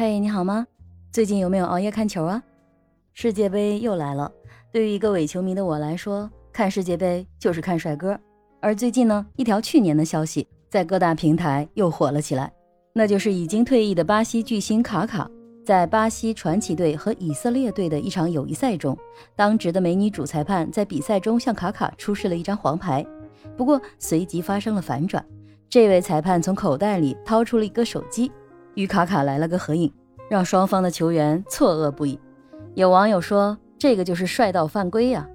嘿，你好吗？最近有没有熬夜看球啊？世界杯又来了，对于一个伪球迷的我来说，看世界杯就是看帅哥。而最近呢，一条去年的消息在各大平台又火了起来，那就是已经退役的巴西巨星卡卡，在巴西传奇队和以色列队的一场友谊赛中，当值的美女主裁判在比赛中向卡卡出示了一张黄牌。不过随即发生了反转，这位裁判从口袋里掏出了一个手机。与卡卡来了个合影，让双方的球员错愕不已。有网友说：“这个就是帅到犯规呀！”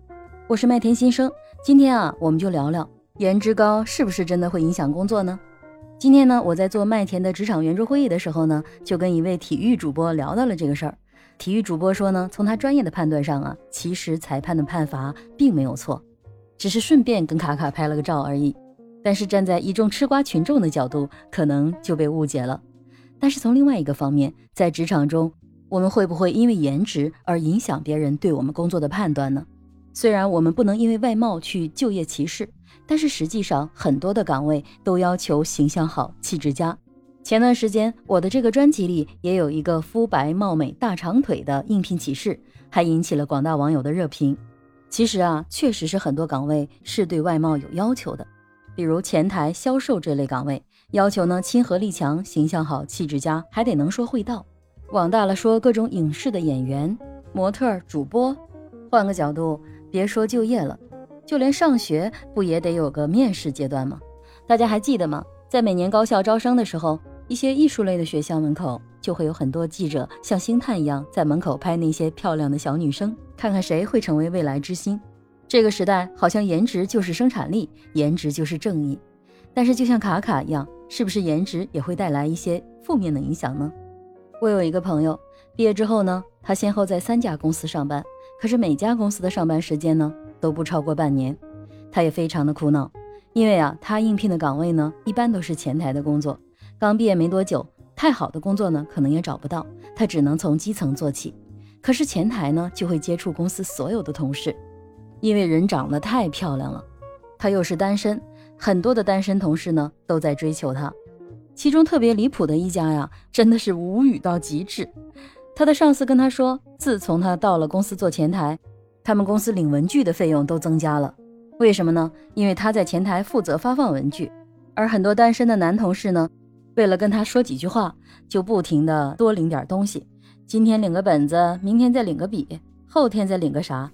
我是麦田新生，今天啊，我们就聊聊颜值高是不是真的会影响工作呢？今天呢，我在做麦田的职场圆桌会议的时候呢，就跟一位体育主播聊到了这个事儿。体育主播说呢，从他专业的判断上啊，其实裁判的判罚并没有错，只是顺便跟卡卡拍了个照而已。但是站在一众吃瓜群众的角度，可能就被误解了。但是从另外一个方面，在职场中，我们会不会因为颜值而影响别人对我们工作的判断呢？虽然我们不能因为外貌去就业歧视，但是实际上很多的岗位都要求形象好、气质佳。前段时间，我的这个专辑里也有一个肤白貌美、大长腿的应聘启事，还引起了广大网友的热评。其实啊，确实是很多岗位是对外貌有要求的，比如前台、销售这类岗位。要求呢，亲和力强，形象好，气质佳，还得能说会道。往大了说，各种影视的演员、模特、主播。换个角度，别说就业了，就连上学不也得有个面试阶段吗？大家还记得吗？在每年高校招生的时候，一些艺术类的学校门口就会有很多记者，像星探一样在门口拍那些漂亮的小女生，看看谁会成为未来之星。这个时代好像颜值就是生产力，颜值就是正义。但是就像卡卡一样。是不是颜值也会带来一些负面的影响呢？我有一个朋友，毕业之后呢，他先后在三家公司上班，可是每家公司的上班时间呢都不超过半年，他也非常的苦恼，因为啊，他应聘的岗位呢一般都是前台的工作，刚毕业没多久，太好的工作呢可能也找不到，他只能从基层做起。可是前台呢就会接触公司所有的同事，因为人长得太漂亮了，他又是单身。很多的单身同事呢都在追求她，其中特别离谱的一家呀，真的是无语到极致。他的上司跟他说，自从他到了公司做前台，他们公司领文具的费用都增加了。为什么呢？因为他在前台负责发放文具，而很多单身的男同事呢，为了跟他说几句话，就不停的多领点东西。今天领个本子，明天再领个笔，后天再领个啥？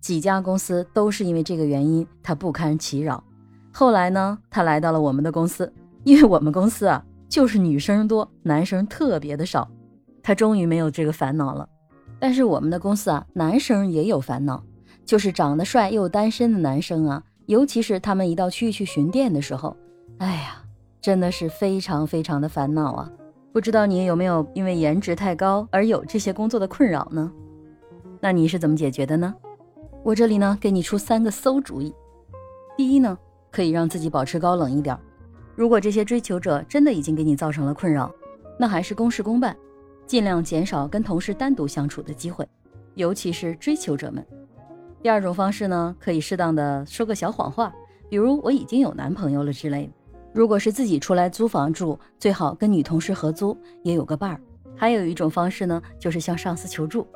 几家公司都是因为这个原因，他不堪其扰。后来呢，他来到了我们的公司，因为我们公司啊，就是女生多，男生特别的少。他终于没有这个烦恼了。但是我们的公司啊，男生也有烦恼，就是长得帅又单身的男生啊，尤其是他们一到区域去巡店的时候，哎呀，真的是非常非常的烦恼啊！不知道你有没有因为颜值太高而有这些工作的困扰呢？那你是怎么解决的呢？我这里呢，给你出三个馊主意。第一呢。可以让自己保持高冷一点。如果这些追求者真的已经给你造成了困扰，那还是公事公办，尽量减少跟同事单独相处的机会，尤其是追求者们。第二种方式呢，可以适当的说个小谎话，比如我已经有男朋友了之类的。如果是自己出来租房住，最好跟女同事合租，也有个伴儿。还有一种方式呢，就是向上司求助。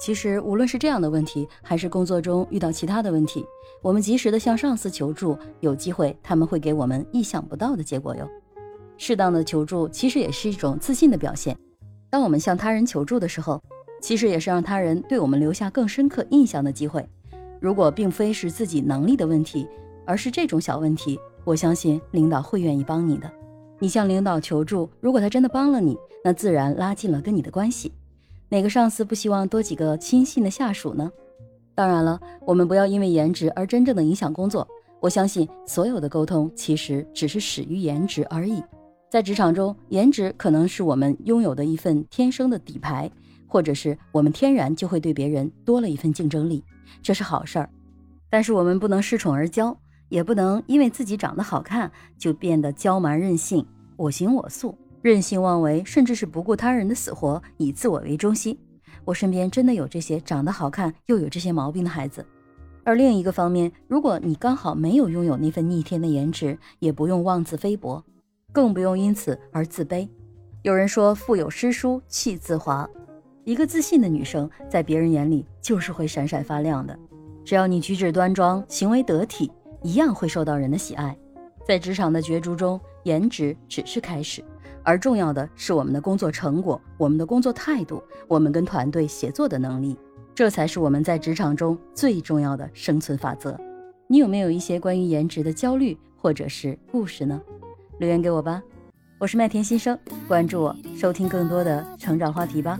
其实，无论是这样的问题，还是工作中遇到其他的问题，我们及时的向上司求助，有机会他们会给我们意想不到的结果哟。适当的求助其实也是一种自信的表现。当我们向他人求助的时候，其实也是让他人对我们留下更深刻印象的机会。如果并非是自己能力的问题，而是这种小问题，我相信领导会愿意帮你的。你向领导求助，如果他真的帮了你，那自然拉近了跟你的关系。哪个上司不希望多几个亲信的下属呢？当然了，我们不要因为颜值而真正的影响工作。我相信所有的沟通其实只是始于颜值而已。在职场中，颜值可能是我们拥有的一份天生的底牌，或者是我们天然就会对别人多了一份竞争力，这是好事儿。但是我们不能恃宠而骄，也不能因为自己长得好看就变得娇蛮任性、我行我素。任性妄为，甚至是不顾他人的死活，以自我为中心。我身边真的有这些长得好看又有这些毛病的孩子。而另一个方面，如果你刚好没有拥有那份逆天的颜值，也不用妄自菲薄，更不用因此而自卑。有人说腹有诗书气自华，一个自信的女生在别人眼里就是会闪闪发亮的。只要你举止端庄，行为得体，一样会受到人的喜爱。在职场的角逐中，颜值只是开始，而重要的是我们的工作成果、我们的工作态度、我们跟团队协作的能力，这才是我们在职场中最重要的生存法则。你有没有一些关于颜值的焦虑或者是故事呢？留言给我吧。我是麦田新生，关注我，收听更多的成长话题吧。